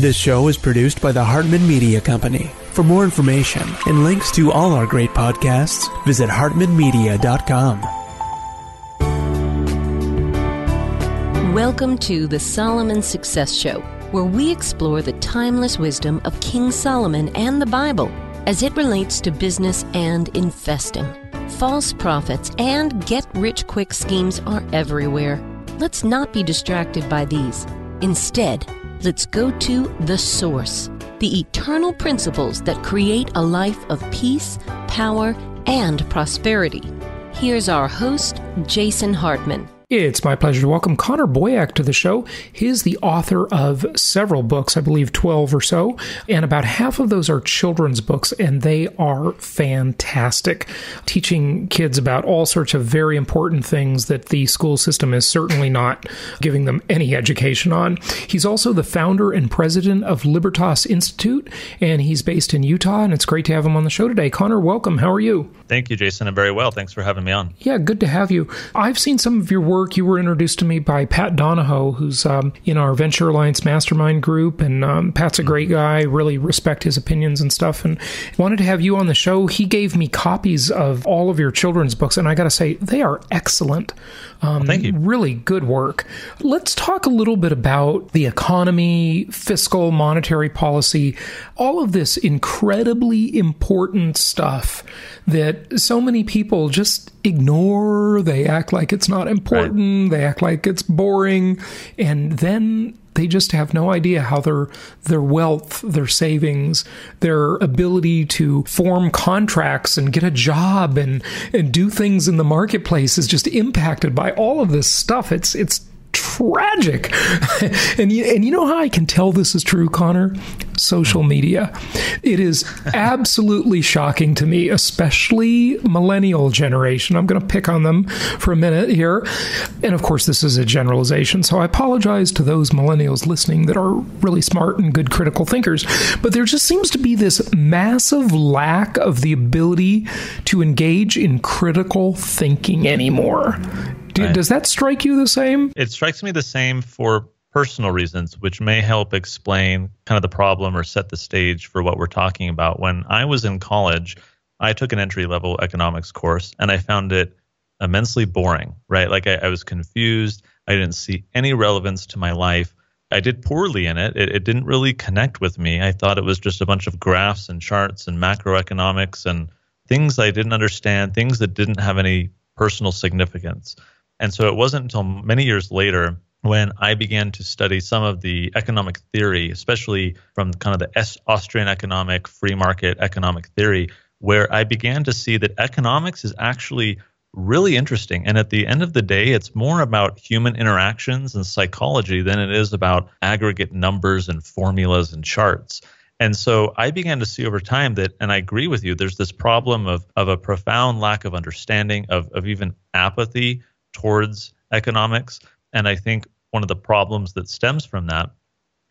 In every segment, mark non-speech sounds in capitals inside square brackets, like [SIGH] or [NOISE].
This show is produced by the Hartman Media Company. For more information and links to all our great podcasts, visit hartmanmedia.com. Welcome to the Solomon Success Show, where we explore the timeless wisdom of King Solomon and the Bible as it relates to business and investing. False prophets and get rich quick schemes are everywhere. Let's not be distracted by these. Instead, let's go to the source, the eternal principles that create a life of peace, power, and prosperity. Here's our host, Jason Hartman. It's my pleasure to welcome Connor Boyack to the show. He's the author of several books, I believe 12 or so, and about half of those are children's books, and they are fantastic, teaching kids about all sorts of very important things that the school system is certainly not giving them any education on. He's also the founder and president of Libertas Institute, and he's based in Utah, and it's great to have him on the show today. Connor, welcome. How are you? Thank you, Jason. I'm very well. Thanks for having me on. Yeah, good to have you. I've seen some of your work work, you were introduced to me by Pat Donahoe, who's um, in our Venture Alliance mastermind group. And um, Pat's a great guy, really respect his opinions and stuff. And wanted to have you on the show. He gave me copies of all of your children's books, and I got to say, they are excellent. Um, well, thank you. Really good work. Let's talk a little bit about the economy, fiscal, monetary policy, all of this incredibly important stuff that so many people just ignore. They act like it's not important. Right. They act like it's boring. And then they just have no idea how their their wealth, their savings, their ability to form contracts and get a job and and do things in the marketplace is just impacted by all of this stuff. It's it's tragic. [LAUGHS] and you, and you know how I can tell this is true, Connor? Social media. It is absolutely shocking to me, especially millennial generation. I'm going to pick on them for a minute here. And of course, this is a generalization, so I apologize to those millennials listening that are really smart and good critical thinkers. But there just seems to be this massive lack of the ability to engage in critical thinking anymore. Do, right. Does that strike you the same? It strikes me the same for personal reasons, which may help explain kind of the problem or set the stage for what we're talking about. When I was in college, I took an entry level economics course and I found it immensely boring, right? Like I, I, was confused. I didn't see any relevance to my life. I did poorly in it. it. It didn't really connect with me. I thought it was just a bunch of graphs and charts and macroeconomics and things I didn't understand, things that didn't have any personal significance. And so it wasn't until many years later when I began to study some of the economic theory, especially from kind of the Austrian economic, free market economic theory, where I began to see that economics is actually really interesting. And at the end of the day, it's more about human interactions and psychology than it is about aggregate numbers and formulas and charts. And so I began to see over time that, and I agree with you, there's this problem of, of a profound lack of understanding, of, of even apathy towards economics. And I think one of the problems that stems from that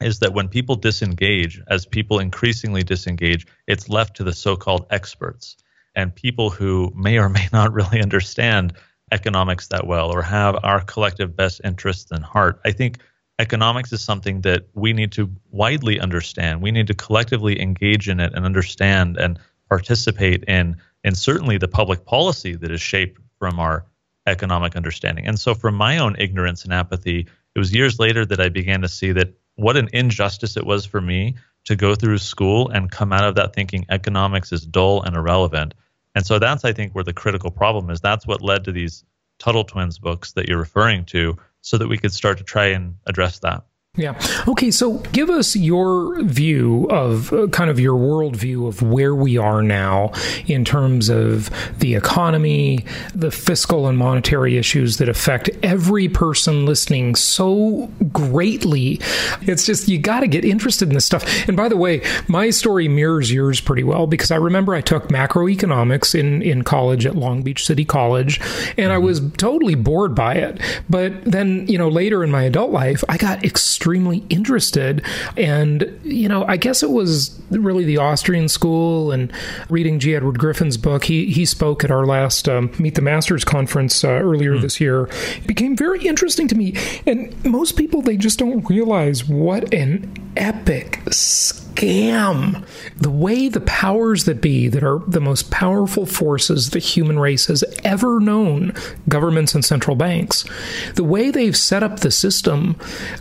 is that when people disengage, as people increasingly disengage, it's left to the so called experts and people who may or may not really understand economics that well or have our collective best interests in heart. I think economics is something that we need to widely understand. We need to collectively engage in it and understand and participate in, and certainly the public policy that is shaped from our economic understanding. And so, from my own ignorance and apathy, it was years later that I began to see that what an injustice it was for me to go through school and come out of that thinking economics is dull and irrelevant. And so that's, I think, where the critical problem is. That's what led to these Tuttle Twins books that you're referring to, so that we could start to try and address that. Yeah. Okay. So give us your view of uh, kind of your worldview of where we are now in terms of the economy, the fiscal and monetary issues that affect every person listening so greatly. It's just, you got to get interested in this stuff. And by the way, my story mirrors yours pretty well because I remember I took macroeconomics in, in college at Long Beach City College and I mm-hmm. was totally bored by it. But then, you know, later in my adult life, I got extremely extremely interested. And, you know, I guess it was really the Austrian school and reading G. Edward Griffin's book. He, he spoke at our last um, Meet the Masters conference uh, earlier mm. this year. It became very interesting to me. And most people, they just don't realize what an epic scam. The way the powers that be, that are the most powerful forces the human race has ever known, governments and central banks, the way they've set up the system,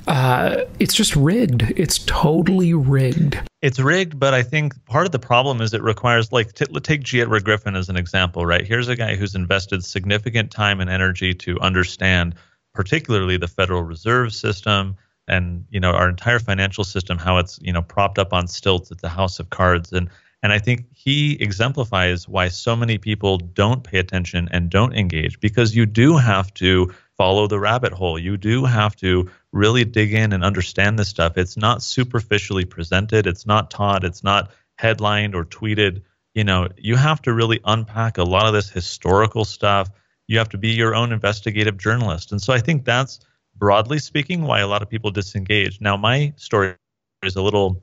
uh, it's just rigged. It's totally rigged. It's rigged, but I think part of the problem is it requires, like, t- take G. Edward Griffin as an example, right? Here's a guy who's invested significant time and energy to understand, particularly the Federal Reserve System and you know our entire financial system how it's you know propped up on stilts it's a house of cards. And and i think he exemplifies why so many people don't pay attention and don't engage because you do have to follow the rabbit hole. You do have to really dig in and understand this stuff. It's not superficially presented. It's not taught. It's not headlined or tweeted. You know you have to really unpack a lot of this historical stuff. You have to be your own investigative journalist. And so i think that's broadly speaking, why a lot of people disengage. Now, my story is a little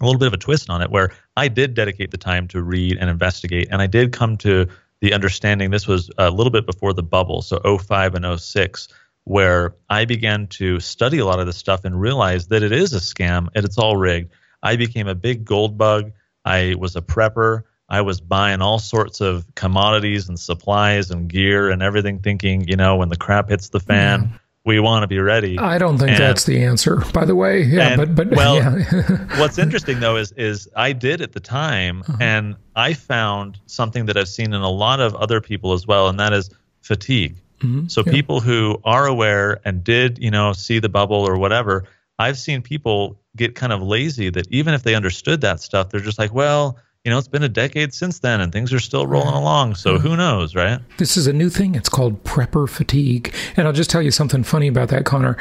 a little bit of a twist on it where I did dedicate the time to read and investigate and I did come to the understanding this was a little bit before the bubble so 05 and 06 where I began to study a lot of this stuff and realize that it is a scam and it's all rigged. I became a big gold bug. I was a prepper. I was buying all sorts of commodities and supplies and gear and everything thinking, you know, when the crap hits the fan, mm we want to be ready. I don't think and, that's the answer, by the way. Yeah, and, but but well, yeah. [LAUGHS] what's interesting though is is I did at the time, uh-huh. and I found something that I've seen in a lot of other people as well, and that is fatigue. Mm-hmm. So yeah. people who are aware and did you know see the bubble or whatever, I've seen people get kind of lazy that even if they understood that stuff, they're just like, well you know, it's been a decade since then and things are still rolling along. So who knows, right? This is a new thing. It's called prepper fatigue. And I'll just tell you something funny about that, Connor.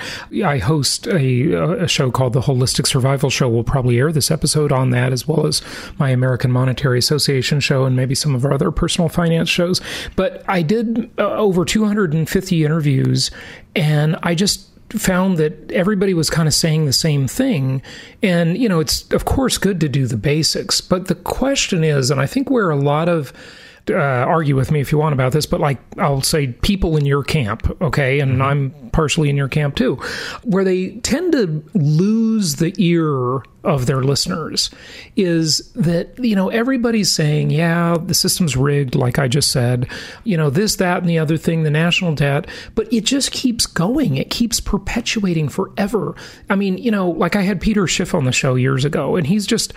I host a, a show called The Holistic Survival Show. We'll probably air this episode on that as well as my American Monetary Association show and maybe some of our other personal finance shows. But I did uh, over 250 interviews and I just found that everybody was kind of saying the same thing. And, you know, it's of course good to do the basics. But the question is, and I think where a lot of uh, argue with me if you want about this, but like I'll say people in your camp, okay, and mm-hmm. I'm partially in your camp too, where they tend to lose the ear of their listeners is that you know everybody's saying yeah the system's rigged like i just said you know this that and the other thing the national debt but it just keeps going. It keeps perpetuating forever. I mean you know like i had peter schiff on the show years ago and he's just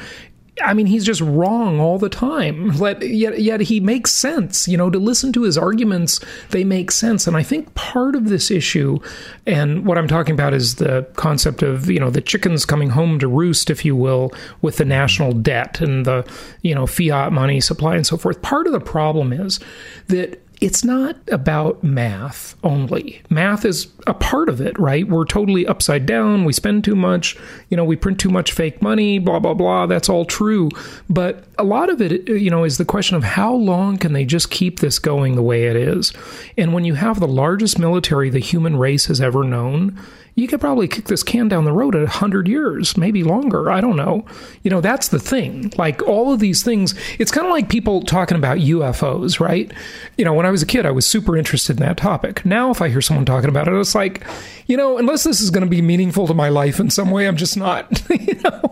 I mean, he's just wrong all the time. But yet, yet he makes sense. You know, to listen to his arguments, they make sense. And I think part of this issue, and what I'm talking about is the concept of you know the chickens coming home to roost, if you will, with the national debt and the you know fiat money supply and so forth. Part of the problem is that it's not about math only. Math is a part of it, right? We're totally upside down. We spend too much. You know, we print too much fake money, blah, blah, blah. That's all true. But a lot of it, you know, is the question of how long can they just keep this going the way it is? And when you have the largest military the human race has ever known, you could probably kick this can down the road a hundred years, maybe longer. I don't know. You know, that's the thing. Like all of these things, it's kind of like people talking about UFOs, right? You know, when I was a kid, I was super interested in that topic. Now, if I hear someone talking about it, it's like, you know, unless this is going to be meaningful to my life in some way, I'm just not, [LAUGHS] you know.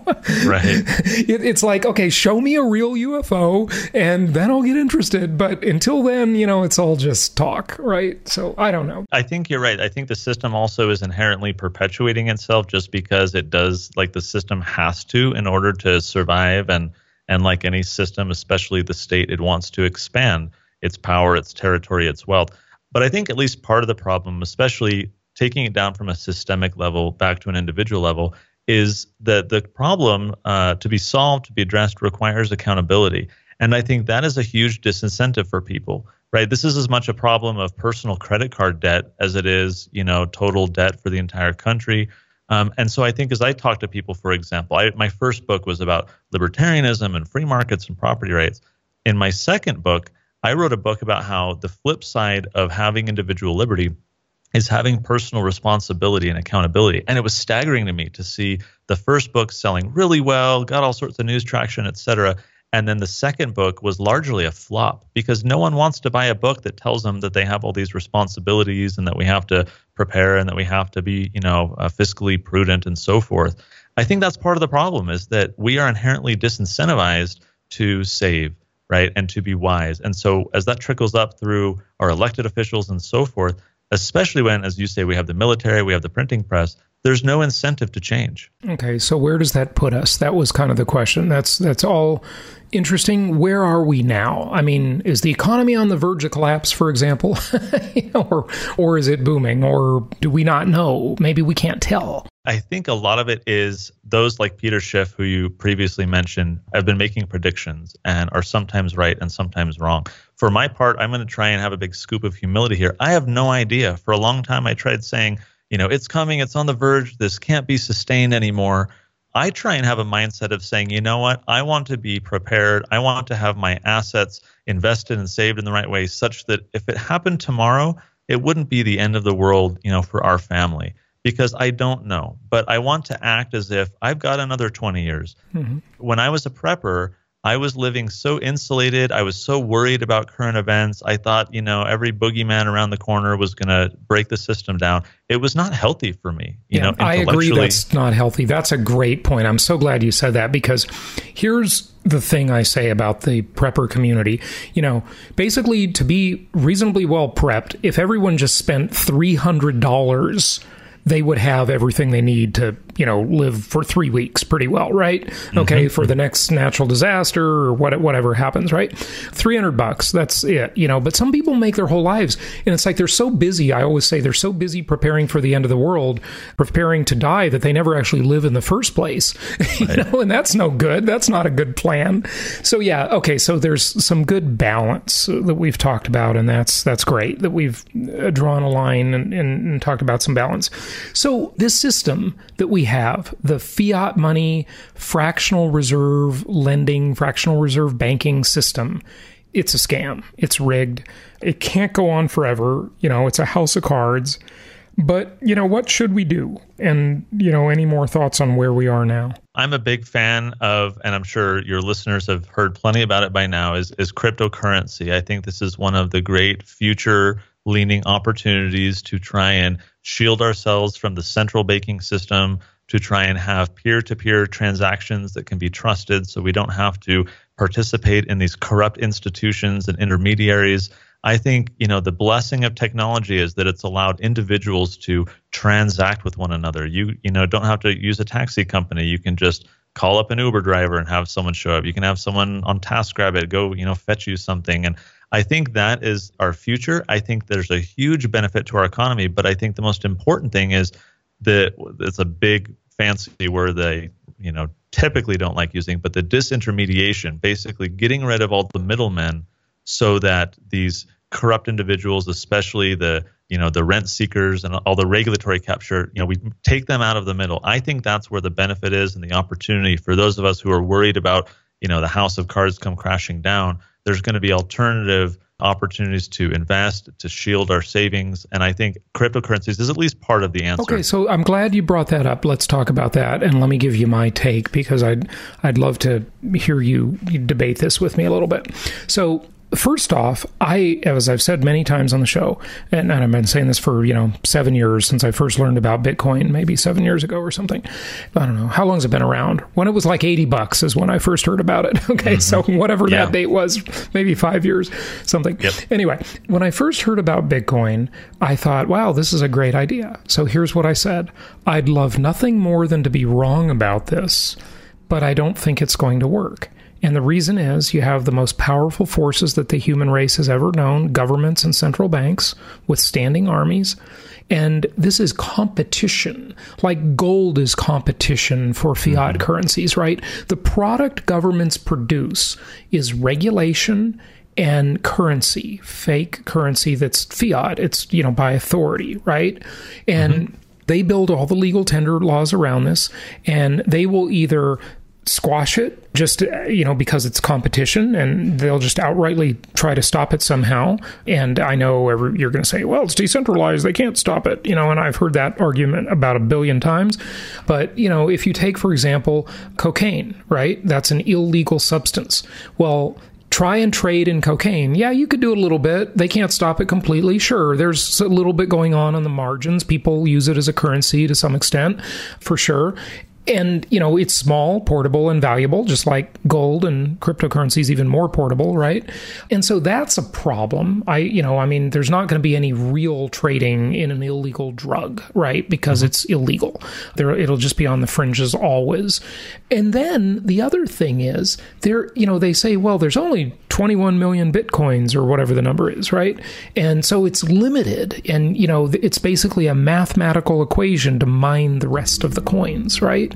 Right. [LAUGHS] It, it's like, okay, show me a real UFO and then I'll get interested. But until then, you know, it's all just talk, right? So I don't know. I think you're right. I think the system also is inherently perpetuating itself just because it does like the system has to in order to survive and and like any system especially the state it wants to expand its power its territory its wealth but i think at least part of the problem especially taking it down from a systemic level back to an individual level is that the problem uh, to be solved to be addressed requires accountability and i think that is a huge disincentive for people right? This is as much a problem of personal credit card debt as it is, you know, total debt for the entire country. Um, and so I think as I talk to people, for example, I, my first book was about libertarianism and free markets and property rights. In my second book, I wrote a book about how the flip side of having individual liberty is having personal responsibility and accountability. And it was staggering to me to see the first book selling really well, got all sorts of news traction, et cetera. And then the second book was largely a flop because no one wants to buy a book that tells them that they have all these responsibilities and that we have to prepare and that we have to be, you know, uh, fiscally prudent and so forth. I think that's part of the problem is that we are inherently disincentivized to save, right, and to be wise. And so as that trickles up through our elected officials and so forth, especially when, as you say, we have the military, we have the printing press, there's no incentive to change. Okay, so where does that put us? That was kind of the question. That's that's all interesting. Where are we now? I mean, is the economy on the verge of collapse, for example, [LAUGHS] or or is it booming, or do we not know? Maybe we can't tell. I think a lot of it is those like Peter Schiff, who you previously mentioned, have been making predictions and are sometimes right and sometimes wrong. For my part, I'm going to try and have a big scoop of humility here. I have no idea. For a long time, I tried saying you know, it's coming, it's on the verge, this can't be sustained anymore. I try and have a mindset of saying, you know what, I want to be prepared. I want to have my assets invested and saved in the right way such that if it happened tomorrow, it wouldn't be the end of the world, you know, for our family because I don't know. But I want to act as if I've got another 20 years. Mm-hmm. When I was a prepper, I was living so insulated. I was so worried about current events. I thought, you know, every boogeyman around the corner was going to break the system down. It was not healthy for me. You yeah, know, I agree that's not healthy. That's a great point. I'm so glad you said that because here's the thing I say about the prepper community. You know, basically to be reasonably well prepped, if everyone just spent $300 they would have everything they need to, you know, live for three weeks pretty well, right? Mm-hmm. Okay, for the next natural disaster or what, whatever happens, right? 300 bucks, that's it, you know, but some people make their whole lives. And it's like they're so busy. I always say they're so busy preparing for the end of the world, preparing to die that they never actually live in the first place, [LAUGHS] you know, and that's no good. That's not a good plan. So, yeah, okay, so there's some good balance that we've talked about, and that's, that's great that we've uh, drawn a line and, and, and talked about some balance. So, this system that we have, the fiat money, fractional reserve lending, fractional reserve banking system, it's a scam. It's rigged. It can't go on forever. You know, it's a house of cards. But, you know, what should we do? And, you know, any more thoughts on where we are now? I'm a big fan of, and I'm sure your listeners have heard plenty about it by now, is, is cryptocurrency. I think this is one of the great future leaning opportunities to try and shield ourselves from the central banking system, to try and have peer to peer transactions that can be trusted so we don't have to participate in these corrupt institutions and intermediaries. I think, you know, the blessing of technology is that it's allowed individuals to transact with one another. You, you know, don't have to use a taxi company. You can just call up an Uber driver and have someone show up. You can have someone on TaskRabbit go, you know, fetch you something. And I think that is our future. I think there's a huge benefit to our economy, but I think the most important thing is that it's a big fancy word they, you know, typically don't like using, but the disintermediation, basically getting rid of all the middlemen so that these corrupt individuals, especially the you know the rent seekers and all the regulatory capture, you know, we take them out of the middle. I think that's where the benefit is and the opportunity for those of us who are worried about you know the house of cards come crashing down there's going to be alternative opportunities to invest to shield our savings and i think cryptocurrencies is at least part of the answer. Okay so i'm glad you brought that up. Let's talk about that and let me give you my take because i'd i'd love to hear you debate this with me a little bit. So First off, I, as I've said many times on the show, and, and, I've been saying this for, you know, seven years since I first learned about Bitcoin, maybe seven years ago or something. I don't know. How long has it been around? When it was like 80 bucks is when I first heard about it. [LAUGHS] Okay. Mm-hmm. So whatever yeah. that date was, maybe five years, something. Yep. Anyway, when I first heard about Bitcoin, I thought, wow, this is a great idea. So here's what I said I'd love nothing more than to be wrong about this, but I don't think it's going to work. And the reason is you have the most powerful forces that the human race has ever known governments and central banks with standing armies. And this is competition, like gold is competition for fiat mm-hmm. currencies, right? The product governments produce is regulation and currency, fake currency that's fiat. It's, you know, by authority, right? And mm-hmm. they build all the legal tender laws around this, and they will either squash it just you know because it's competition and they'll just outrightly try to stop it somehow and i know every, you're going to say well it's decentralized they can't stop it you know and i've heard that argument about a billion times but you know if you take for example cocaine right that's an illegal substance well try and trade in cocaine. Yeah, you could do it a little bit. They can't stop it completely. Sure, there's a little bit going on on the margins. People use it as a currency to some extent, for sure and you know it's small portable and valuable just like gold and cryptocurrency is even more portable right? And so that's a problem. I you know i mean there's not going to be any real trading in an illegal drug right? Because mm-hmm. it's illegal. There it'll just be on the fringes always. And then the other thing is there you know they say well there's only 21 million bitcoins or whatever the number is right and so it's limited and you know it's basically a mathematical equation to mine the rest of the coins right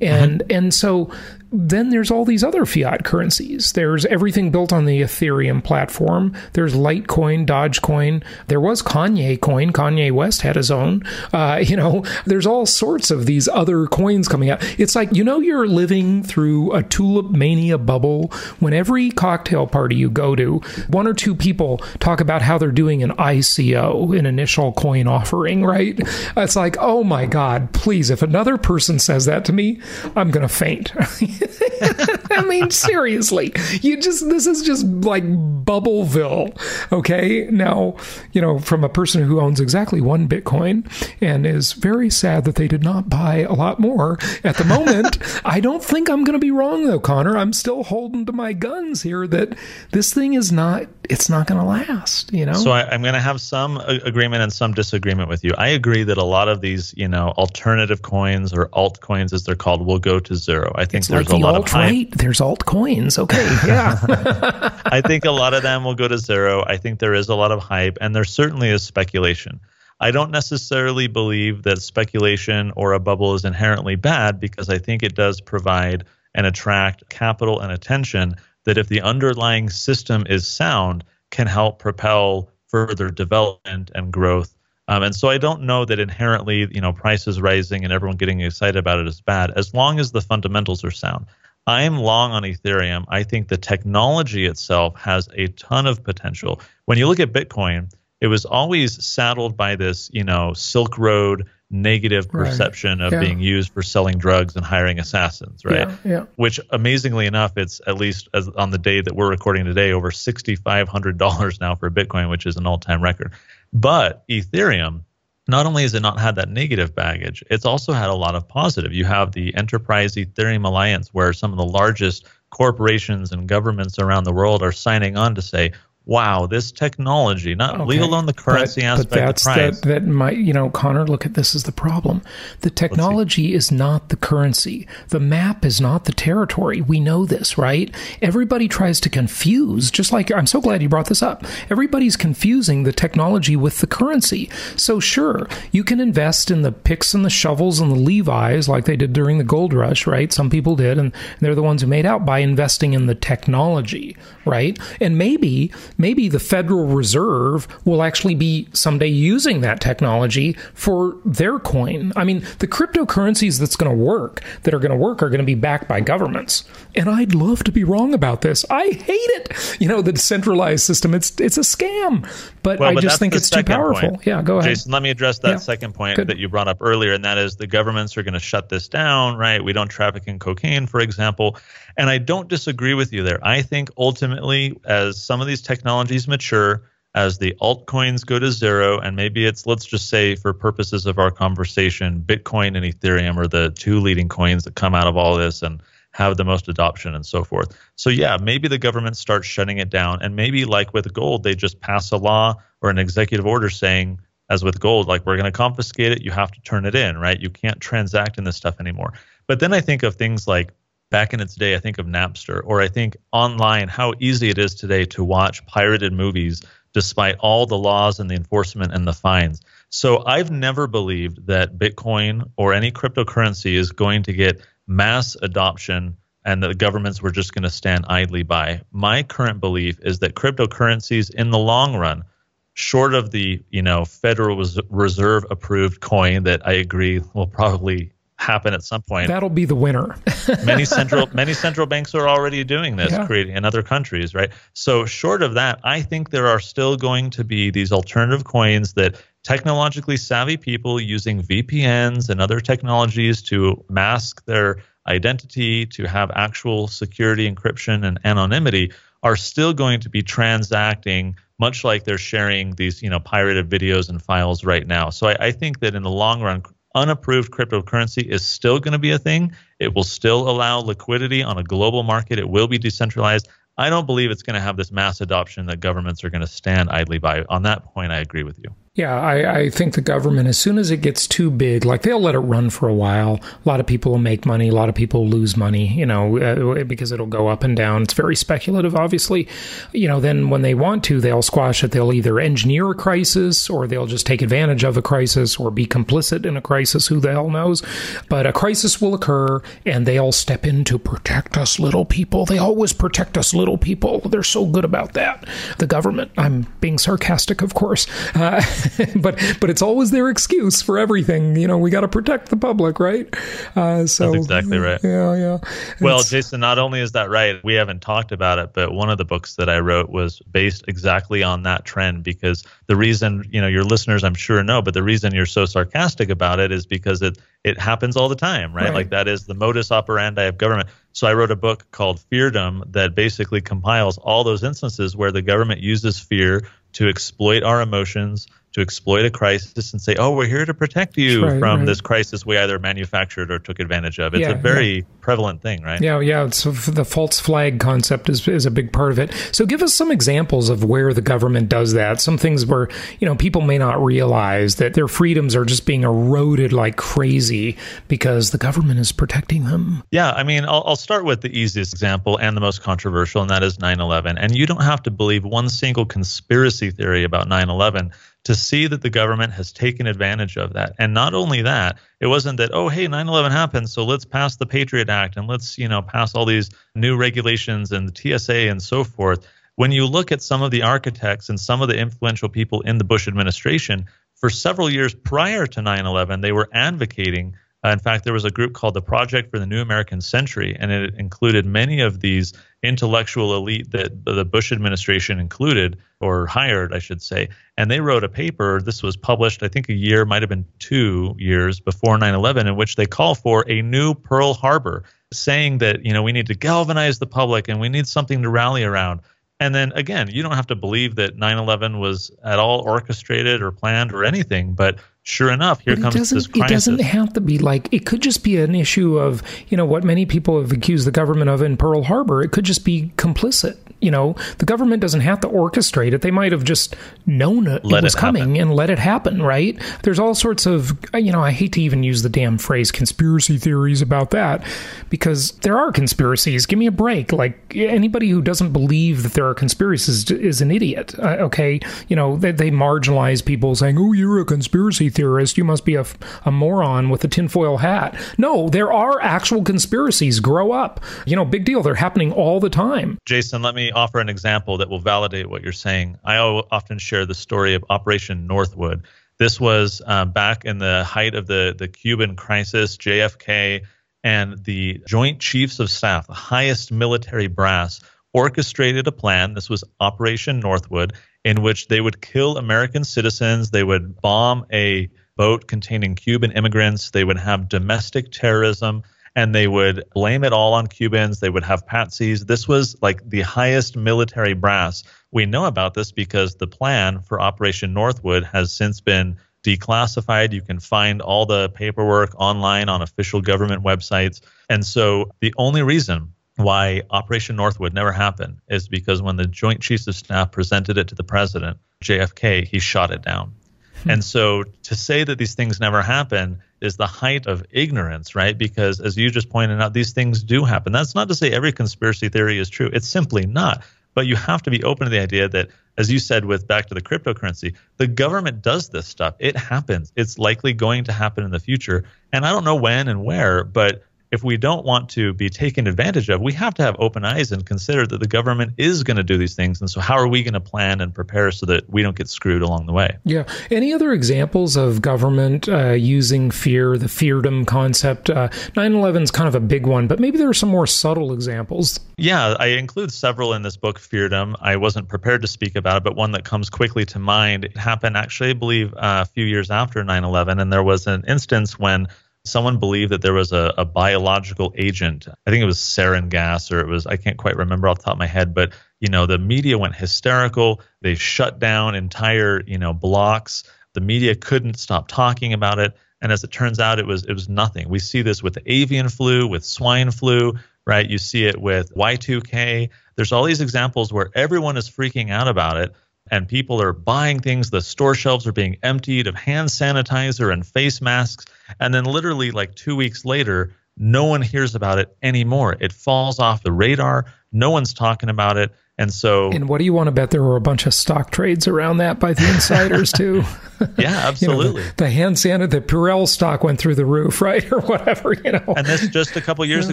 and mm-hmm. and so then there's all these other fiat currencies. There's everything built on the Ethereum platform. There's Litecoin, Dogecoin. There was Kanye coin. Kanye West had his own. Uh, [LAUGHS] you know, there's all sorts of these other coins coming out. It's like, you know, you're living through a tulip mania bubble when every cocktail party you go to, one or two people talk about how they're doing an ICO, an initial coin offering, right? It's like, oh my God, please, if another person says that to me, I'm going to faint. [LAUGHS] [LAUGHS] I mean, seriously, you just, this is just like Bubbleville. Okay. Now, you know, from a person who owns exactly one Bitcoin and is very sad that they did not buy a lot more at the moment, [LAUGHS] I don't think I'm going to be wrong though, Connor. I'm still holding to my guns here that this thing is not, it's not going to last, you know? So I, am going to have some agreement and some disagreement with you. I agree that a lot of these, you know, alternative coins or altcoins as they're called will go to zero. I think it's there's a lot of hype. Right? There's altcoins. Okay. Yeah. [LAUGHS] [LAUGHS] I think a lot of them will go to zero. I think there is a lot of hype and there certainly is speculation. I don't necessarily believe that speculation or a bubble is inherently bad because I think it does provide and attract capital and attention that if the underlying system is sound can help propel further development and growth um, and so I don't know that inherently, you know, prices rising and everyone getting excited about it is bad, as long as the fundamentals are sound. I am long on Ethereum. I think the technology itself has a ton of potential. When you look at Bitcoin, it was always saddled by this, you know, Silk Road negative perception right. of yeah. being used for selling drugs and hiring assassins, right? Yeah, yeah. Which amazingly enough, it's at least as on the day that we're recording today, over sixty five hundred dollars now for Bitcoin, which is an all time record. But Ethereum, not only has it not had that negative baggage, it's also had a lot of positive. You have the Enterprise Ethereum Alliance, where some of the largest corporations and governments around the world are signing on to say, wow, this technology, not okay. leave alone the currency but, aspect, but that's that that might you know, Connor, look at this is the problem. The technology is not the currency. The map is not the territory. We know this, right? Everybody tries to confuse, just like I'm so glad you brought this up. Everybody's confusing the technology with the currency. So sure, you can invest in the picks and the shovels and the Levi's like they did during the gold rush, right? Some people did, and they're the ones who made out by investing in the technology, right? And maybe maybe the Federal Reserve will actually be someday using that technology for their coin. I mean, the cryptocurrencies that's going to work, that are going to work, are going to be backed by governments. And I'd love to be wrong about this. I hate it. You know, the decentralized system, it's it's a scam. But well, I but just think it's too powerful. Point. Yeah, go ahead. Jason, let me address that yeah. second point Good. that you brought up earlier, and that is the governments are going to shut this down, right? We don't traffic in cocaine, for example. And I don't disagree with you there. I think ultimately, as some of these technologies mature, as the altcoins go to zero, and maybe it's, let's just say, for purposes of our conversation, Bitcoin and Ethereum are the two leading coins that come out of all this and have the most adoption and so forth. So, yeah, maybe the government starts shutting it down. And maybe, like with gold, they just pass a law or an executive order saying, as with gold, like we're going to confiscate it, you have to turn it in, right? You can't transact in this stuff anymore. But then I think of things like back in its day, I think of Napster, or I think online, how easy it is today to watch pirated movies despite all the laws and the enforcement and the fines. So I've never believed that Bitcoin or any cryptocurrency is going to get mass adoption and the governments were just going to stand idly by. My current belief is that cryptocurrencies in the long run, short of the, you know, Federal Reserve approved coin that I agree will probably happen at some point. That'll be the winner. [LAUGHS] many central [LAUGHS] many central banks are already doing this, yeah. creating in other countries, right? So short of that, I think there are still going to be these alternative coins that technologically savvy people using VPNs and other technologies to mask their identity, to have actual security encryption and anonymity are still going to be transacting much like they're sharing these you know pirated videos and files right now so I, I think that in the long run unapproved cryptocurrency is still going to be a thing. It will still allow liquidity on a global market. It will be decentralized. I don't believe it's going to have this mass adoption that governments are going to stand idly by. On that point i agree with you yeah, I, I, think the government, as soon as it gets too big, like they'll let it run for a while. A lot of people will make money. A lot of people lose money, you know, uh, because it'll go up and down. It's very speculative, obviously. You know, then when they want to, they'll squash it. They'll either engineer a crisis or they'll just take advantage of a crisis or be complicit in a crisis. Who the hell knows? But a crisis will occur and they'll step in to protect us little people. They always protect us little people. They're so good about that. The government, I'm being sarcastic, of course. Uh, [LAUGHS] [LAUGHS] but but it's always their excuse for everything. You know, we got to protect the public, right? Uh, so That's exactly right. Yeah, yeah. Well, Jason, not only is that right, we haven't talked about it, but one of the books that I wrote was based exactly on that trend because the reason, you know, your listeners, I'm sure know, but the reason you're so sarcastic about it is because it it happens all the time, right? right? Like that is the modus operandi of government. So I wrote a book called Feardom that basically compiles all those instances where the government uses fear to exploit our emotions, to exploit a crisis and say, "Oh, we're here to protect you right, from right. this crisis we either manufactured or took advantage of." It's yeah, a very yeah. prevalent thing, right? Yeah, yeah. So the false flag concept is is a big part of it. So give us some examples of where the government does that. Some things where you know people may not realize that their freedoms are just being eroded like crazy because the government is protecting them. Yeah, I mean, I'll, I'll start with the easiest example and the most controversial, and that is 9/11. And you don't have to believe one single conspiracy theory about 9/11 to see that the government has taken advantage of that. And not only that, it wasn't that, oh, hey, 9 11 happened, so let's pass the Patriot Act and let's, you know, pass all these new regulations and the TSA and so forth. When you look at some of the architects and some of the influential people in the Bush administration, for several years prior to 9 11, they were advocating uh, in fact, there was a group called the Project for the New American Century, and it included many of these intellectual elite that the Bush administration included or hired, I should say. And they wrote a paper. This was published, I think, a year, might have been two years before 9 11, in which they call for a new Pearl Harbor, saying that, you know, we need to galvanize the public and we need something to rally around. And then again, you don't have to believe that 9 11 was at all orchestrated or planned or anything, but sure enough, here comes this crisis. It doesn't have to be like it could just be an issue of you know what many people have accused the government of in Pearl Harbor. It could just be complicit. You know, the government doesn't have to orchestrate it. They might have just known it, it was it coming and let it happen. Right? There's all sorts of you know. I hate to even use the damn phrase conspiracy theories about that because there are conspiracies. Give me a break. Like anybody who doesn't believe that there are conspiracies is an idiot. Uh, okay, you know they, they marginalize people saying, "Oh, you're a conspiracy theorist. You must be a, a moron with a tinfoil hat. No, there are actual conspiracies. Grow up. You know, big deal. They're happening all the time. Jason, let me offer an example that will validate what you're saying. I often share the story of Operation Northwood. This was uh, back in the height of the, the Cuban crisis, JFK and the Joint Chiefs of Staff, the highest military brass, orchestrated a plan. This was Operation Northwood in which they would kill American citizens, they would bomb a boat containing Cuban immigrants, they would have domestic terrorism, and they would blame it all on Cubans. They would have patsies. This was like the highest military brass. We know about this because the plan for Operation Northwood has since been declassified. You can find all the paperwork online on official government websites. And so the only reason why Operation Northwood never happened is because when the Joint Chiefs of Staff presented it to the president, JFK, he shot it down. Hmm. And so to say that these things never happen is the height of ignorance, right? Because as you just pointed out, these things do happen. That's not to say every conspiracy theory is true. It's simply not. But you have to be open to the idea that, as you said, with back to the cryptocurrency, the government does this stuff. It happens. It's likely going to happen in the future. And I don't know when and where, but if we don't want to be taken advantage of, we have to have open eyes and consider that the government is going to do these things. And so, how are we going to plan and prepare so that we don't get screwed along the way? Yeah. Any other examples of government uh, using fear, the feardom concept? Uh, 9 11 is kind of a big one, but maybe there are some more subtle examples. Yeah, I include several in this book, Feardom. I wasn't prepared to speak about it, but one that comes quickly to mind it happened actually, I believe, uh, a few years after 9 11. And there was an instance when someone believed that there was a, a, biological agent. I think it was sarin gas, or it was, I can't quite remember off the top of my head, but, you know, the media went hysterical. They shut down entire, you know, blocks. The media couldn't stop talking about it. And as it turns out, it was it was nothing. We see this with avian flu, with swine flu, right? You see it with Y2K. There's all these examples where everyone is freaking out about it and people are buying things. The store shelves are being emptied of hand sanitizer and face masks. And then, literally, like two weeks later, no one hears about it anymore. It falls off the radar. No one's talking about it. And so, and what do you want to bet there were a bunch of stock trades around that by the insiders too? [LAUGHS] yeah, absolutely. you know, the, the, hand sanitizer, the Purell stock went through the roof, [LAUGHS] right, or whatever, you know. And this just a couple years yeah.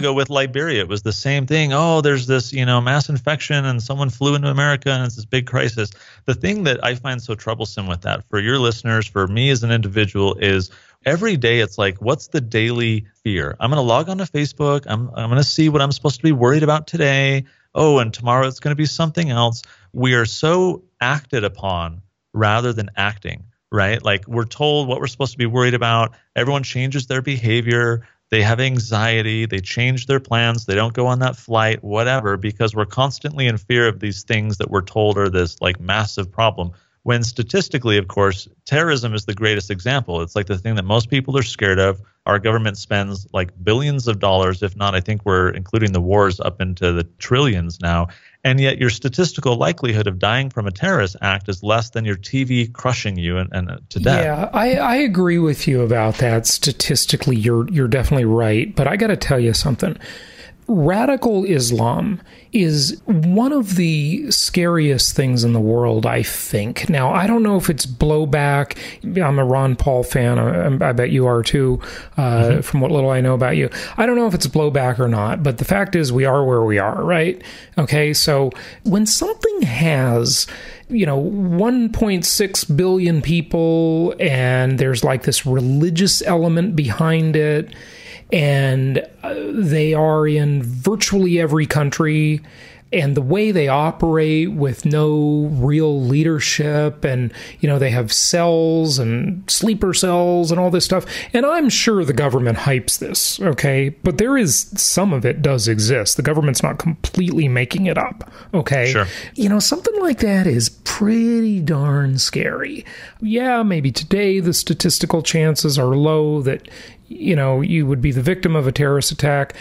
ago with Liberia, it was the same thing. Oh, there's this, you know, mass infection, and someone flew into America, and it's this big crisis. The thing that I find so troublesome with that, for your listeners, for me as an individual, is every day it's like what's the daily fear i'm going to log on to facebook i'm, I'm going to see what i'm supposed to be worried about today oh, and tomorrow it's going to be something else. We are so acted upon rather than acting, right? Like we're told what we're supposed to be worried about. Everyone changes their behavior. They have anxiety. They change their plans. They don't go on that flight, whatever, because we're constantly in fear of these things that we're told are this like massive problem when statistically, of course, terrorism is the greatest example. It's like the thing that most people are scared of. Our government spends like billions of dollars, if not, I think we're including the wars up into the trillions now. And yet, your statistical likelihood of dying from a terrorist act is less than your TV crushing you and, and uh, to death. Yeah, I, I agree with you about that. Statistically, you're you're definitely right. But I got to tell you something radical Islam is one of the scariest things in the world, I think. Now, I don't know if it's blowback. I'm a Ron Paul fan. I, I bet you are too, uh, mm-hmm. from what little I know about you. I don't know if it's blowback or not, but the fact is, we are where we are, right? Okay, so when something has you know 1.6 billion people and there's like this religious element behind it and uh, they are in virtually every country. And the way they operate with no real leadership and you know they have cells and sleeper cells and all this stuff. And i'm sure the government hypes this okay? But there is some of it does exist. The government's not completely making it up okay? Sure. you know something like that is pretty darn scary. Yeah maybe today the statistical chances are low that you know, you would be the victim of a terrorist attack,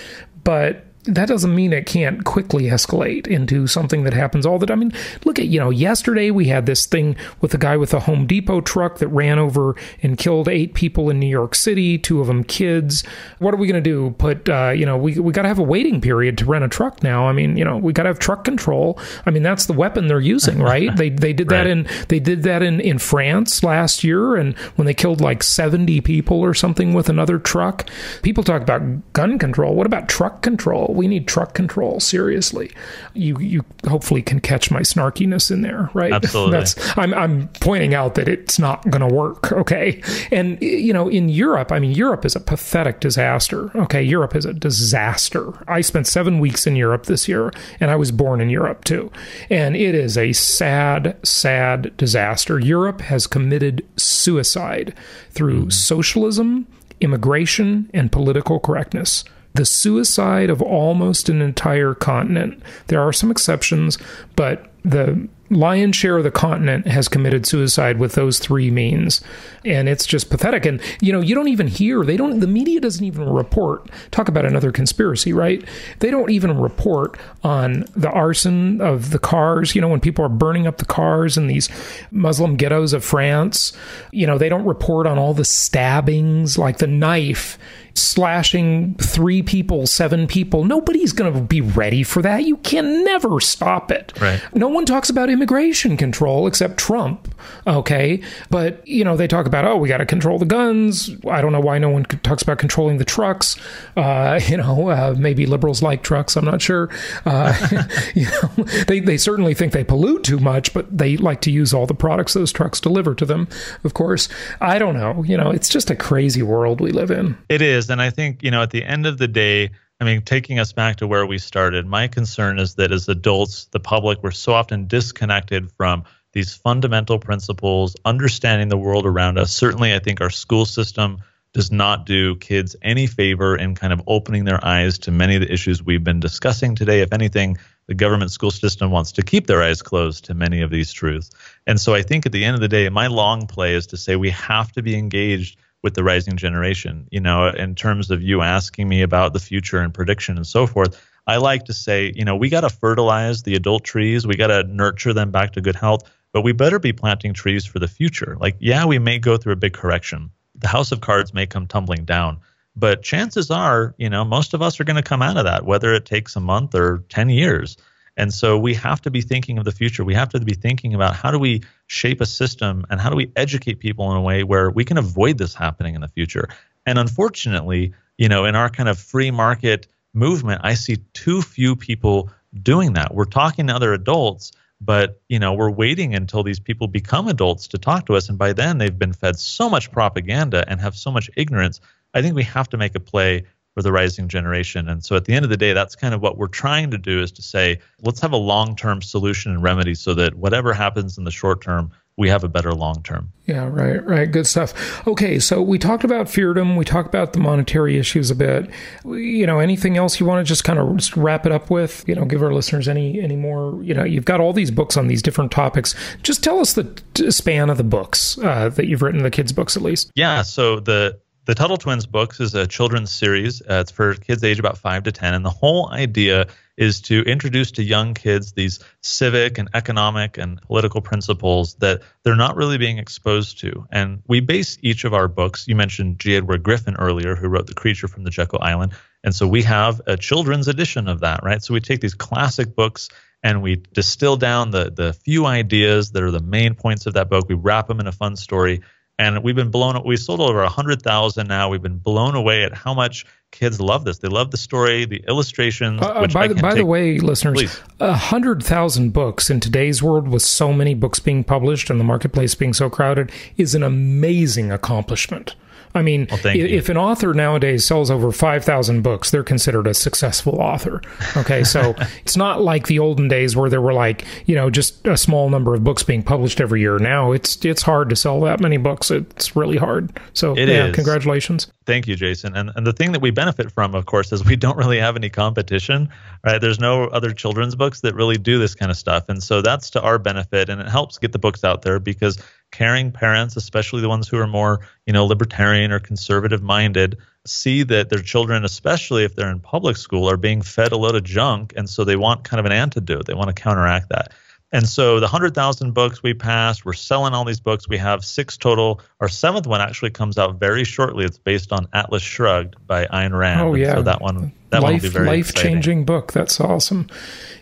but that doesn't mean it can't quickly escalate into something that happens all the time. I mean, look at, you know, yesterday we had this thing with a guy with a Home Depot truck that ran over and killed eight people in New York City, two of them kids. What are we going to do? Put, uh, you know, we, we got to have a waiting period to rent a truck now. I mean, you know, we got to have truck control. I mean, that's the weapon they're using, right? they, they did right. that in, they did that in, in France last year. And when they killed like 70 people or something with another truck, people talk about gun control. What about truck control? We need truck control seriously. You you hopefully can catch my snarkiness in there, right? [LAUGHS] Absolutely. That's I'm I'm pointing out that it's not going to work, okay? And you know, in Europe, I mean Europe is a pathetic disaster. Okay, Europe is a disaster. I spent 7 weeks in Europe this year and I was born in Europe too. And it is a sad sad disaster. Europe has committed suicide through mm. socialism, immigration, and political correctness the suicide of almost an entire continent. There are some exceptions, but the lion's share of the continent has committed suicide with those three means. And it's just pathetic. And you know you don't even hear they don't the media doesn't even report. Talk about another conspiracy right? They don't even report on the arson of the cars you know when people are burning up the cars in these muslim ghettos of france. You know they don't report on all the stabbings like the knife slashing three people, seven people. Nobody's going to be ready for that. You can never stop it. Right. No one talks about immigration control except Trump. Okay. But, you know, they talk about, oh, we got to control the guns. I don't know why no one talks about controlling the trucks. Uh, [LAUGHS] you know, uh, maybe liberals like trucks. I'm not sure. Uh, [LAUGHS] you know, they, they certainly think they pollute too much, but they like to use all the products those trucks deliver to them, of course. I don't know. You know, it's just a crazy world we live in. It is. And I think, you know, at the end of the day, I mean, taking us back to where we started, my concern is that as adults, the public, we're so often disconnected from these fundamental principles, understanding the world around us. Certainly, I think our school system does not do kids any favor in kind of opening their eyes to many of the issues we've been discussing today. If anything, the government school system wants to keep their eyes closed to many of these truths. And so I think at the end of the day, my long play is to say we have to be engaged with the rising generation. You know, in terms of you asking me about the future and prediction and so forth, I like to say, you know, we got to fertilize the adult trees, we got to nurture them back to good health, but we better be planting trees for the future. Like, yeah, we may go through a big correction. The house of cards may come tumbling down, but chances are, you know, most of us are going to come out of that, whether it takes a month or 10 years. And so we have to be thinking of the future. We have to be thinking about how do we shape a system and how do we educate people in a way where we can avoid this happening in the future. And unfortunately, you know, in our kind of free market movement, I see too few people doing that. We're talking to other adults, but you know, we're waiting until these people become adults to talk to us and by then they've been fed so much propaganda and have so much ignorance. I think we have to make a play for the rising generation. And so at the end of the day, that's kind of what we're trying to do is to say, let's have a long term solution and remedy so that whatever happens in the short term, we have a better long term. Yeah, right, right. Good stuff. Okay, so we talked about feardom. We talked about the monetary issues a bit. You know, anything else you want to just kind of just wrap it up with? You know, give our listeners any any more. You know, you've got all these books on these different topics. Just tell us the span of the books uh, that you've written, the kids' books at least. Yeah. So the the Tuttle Twins books is a children's series. Uh, it's for kids age about five to 10. And the whole idea is to introduce to young kids these civic and economic and political principles that they're not really being exposed to. And we base each of our books. You mentioned G. Edward Griffin earlier, who wrote The Creature from the Jekyll Island. And so we have a children's edition of that, right? So we take these classic books and we distill down the, the few ideas that are the main points of that book. We wrap them in a fun story and we've been blown we sold over 100000 now. We've been blown away at how much kids love this. They love the story the illustrations uh, uh by, the, by the way listeners a 100000 books in today's world with so many books being published and the marketplace being so crowded is an amazing accomplishment I mean, well, if, an author nowadays sells over 5,000 books, they're considered a successful author. Okay. So [LAUGHS] it's not like the olden days where there were like, you know, just a small number of books being published every year. Now it's, it's hard to sell that many books. It's really hard. So it yeah, is. congratulations. Thank you, Jason. And, and the thing that we benefit from, of course, is we [LAUGHS] don't really have any competition, right? There's no other children's books that really do this kind of stuff. And so that's to our benefit and it helps get the books out there because caring parents, especially the ones who are more, you know, libertarian or conservative minded, see that their children, especially if they're in public school, are being fed a load of junk. And so they want kind of an antidote. They want to counteract that. And so the 100,000 books we passed, we're selling all these books. We have six total. Our seventh one actually comes out very shortly. It's based on Atlas Shrugged by Ayn Rand. Oh, yeah. so that one that life life changing book. That's awesome.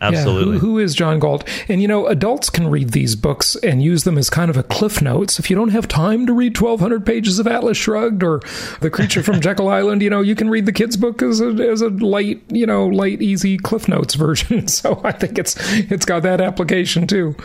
Absolutely. Yeah, who, who is John Galt? And you know, adults can read these books and use them as kind of a cliff notes. If you don't have time to read twelve hundred pages of Atlas Shrugged or The Creature from [LAUGHS] Jekyll Island, you know, you can read the kids' book as a as a light, you know, light, easy cliff notes [LAUGHS] version. So I think it's it's got that application too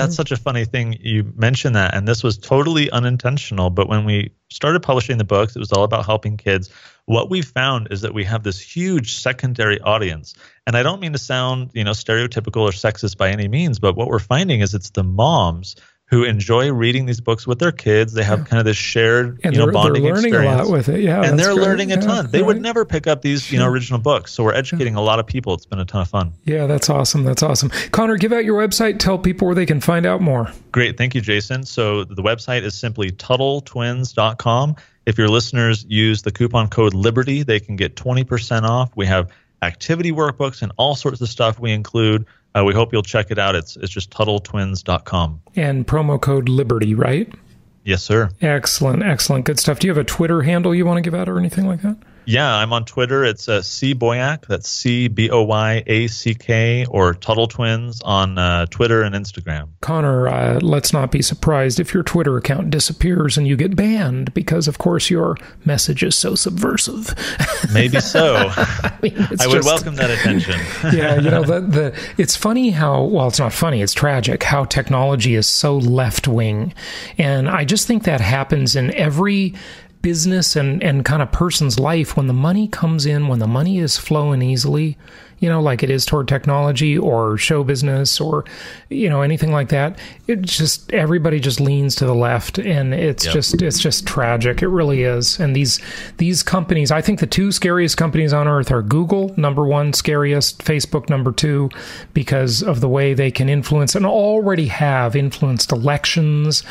that's mm. such a funny thing you mentioned that and this was totally unintentional but when we started publishing the books it was all about helping kids. What we found is that we have this huge secondary audience and i don't mean to sound you know stereotypical or sexist by any means but what we're finding is it's the moms who enjoy reading these books with their kids. They have kind of this shared, and you know, bonding they're learning experience. a lot with it. Yeah, and they're great. learning a ton. They right. would never pick up these, you know, original books. So we're educating a lot of people. It's been a ton of fun. Yeah, that's awesome. That's awesome. Connor, give out your website. Tell people where they can find out more. Great, thank you, Jason. So the website is simply TuttleTwins.com. If your listeners use the coupon code Liberty, they can get twenty percent off. We have activity workbooks and all sorts of stuff we include. Uh, we hope you'll check it out. It's it's just TuttleTwins.com. And promo code Liberty, right? Yes, sir. Excellent, excellent, good stuff. Do you have a Twitter handle you want to give out or anything like that? Yeah, I'm on Twitter. It's uh, C Boyack. That's C B O Y A C K or Tuttle Twins on uh, Twitter and Instagram. Connor, uh, let's not be surprised if your Twitter account disappears and you get banned because, of course, your message is so subversive. [LAUGHS] Maybe so. [LAUGHS] I, mean, I would just, welcome that attention. [LAUGHS] yeah, you know, the, the it's funny how well, it's not funny. It's tragic how technology is so left wing, and I just think that happens in every business and, and kind of person's life when the money comes in, when the money is flowing easily, you know, like it is toward technology or show business or, you know, anything like that. It just, everybody just leans to the left and it's yep. just, it's just tragic. It really is. And these, these companies, I think the two scariest companies on earth are Google, number one, scariest, Facebook, number two, because of the way they can influence and already have influenced elections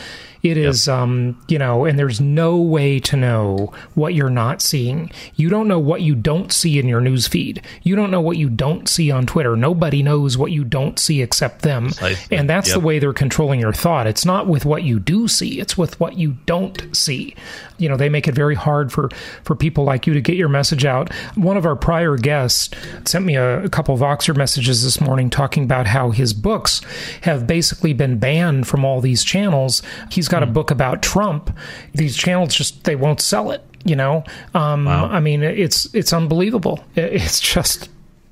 it is, yep. um, you know, and there's no way to know what you're not seeing. You don't know what you don't see in your news feed. You don't know what you don't see on Twitter. Nobody knows what you don't see except them. And that's yep. the way they're controlling your thought. It's not with what you do see, it's with what you don't see. You know, they make it very hard for, for people like you to get your message out. One of our prior guests sent me a, a couple Voxer messages this morning talking about how his books have basically been banned from all these channels. He's got a hmm. book about Trump. These channels just they won't sell it. You know, um, wow. I mean, it's it's unbelievable. It's just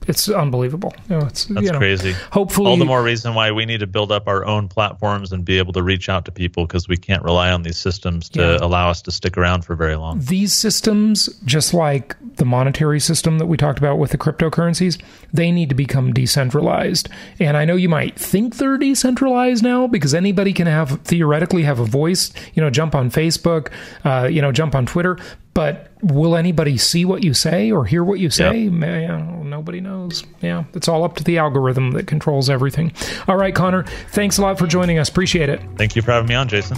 it's unbelievable. You know, it's, That's you know, crazy. Hopefully, all the more reason why we need to build up our own platforms and be able to reach out to people because we can't rely on these systems to yeah. allow us to stick around for very long. These systems, just like the monetary system that we talked about with the cryptocurrencies, they need to become decentralized. And I know you might think they're decentralized now because anybody can have theoretically have a voice. You know, jump on Facebook, uh, you know, jump on Twitter, but will anybody see what you say or hear what you say? Yep. Man, nobody knows. Yeah, it's all up to the algorithm that controls everything. All right, Connor, thanks a lot for joining us. Appreciate it. Thank you for having me on, Jason.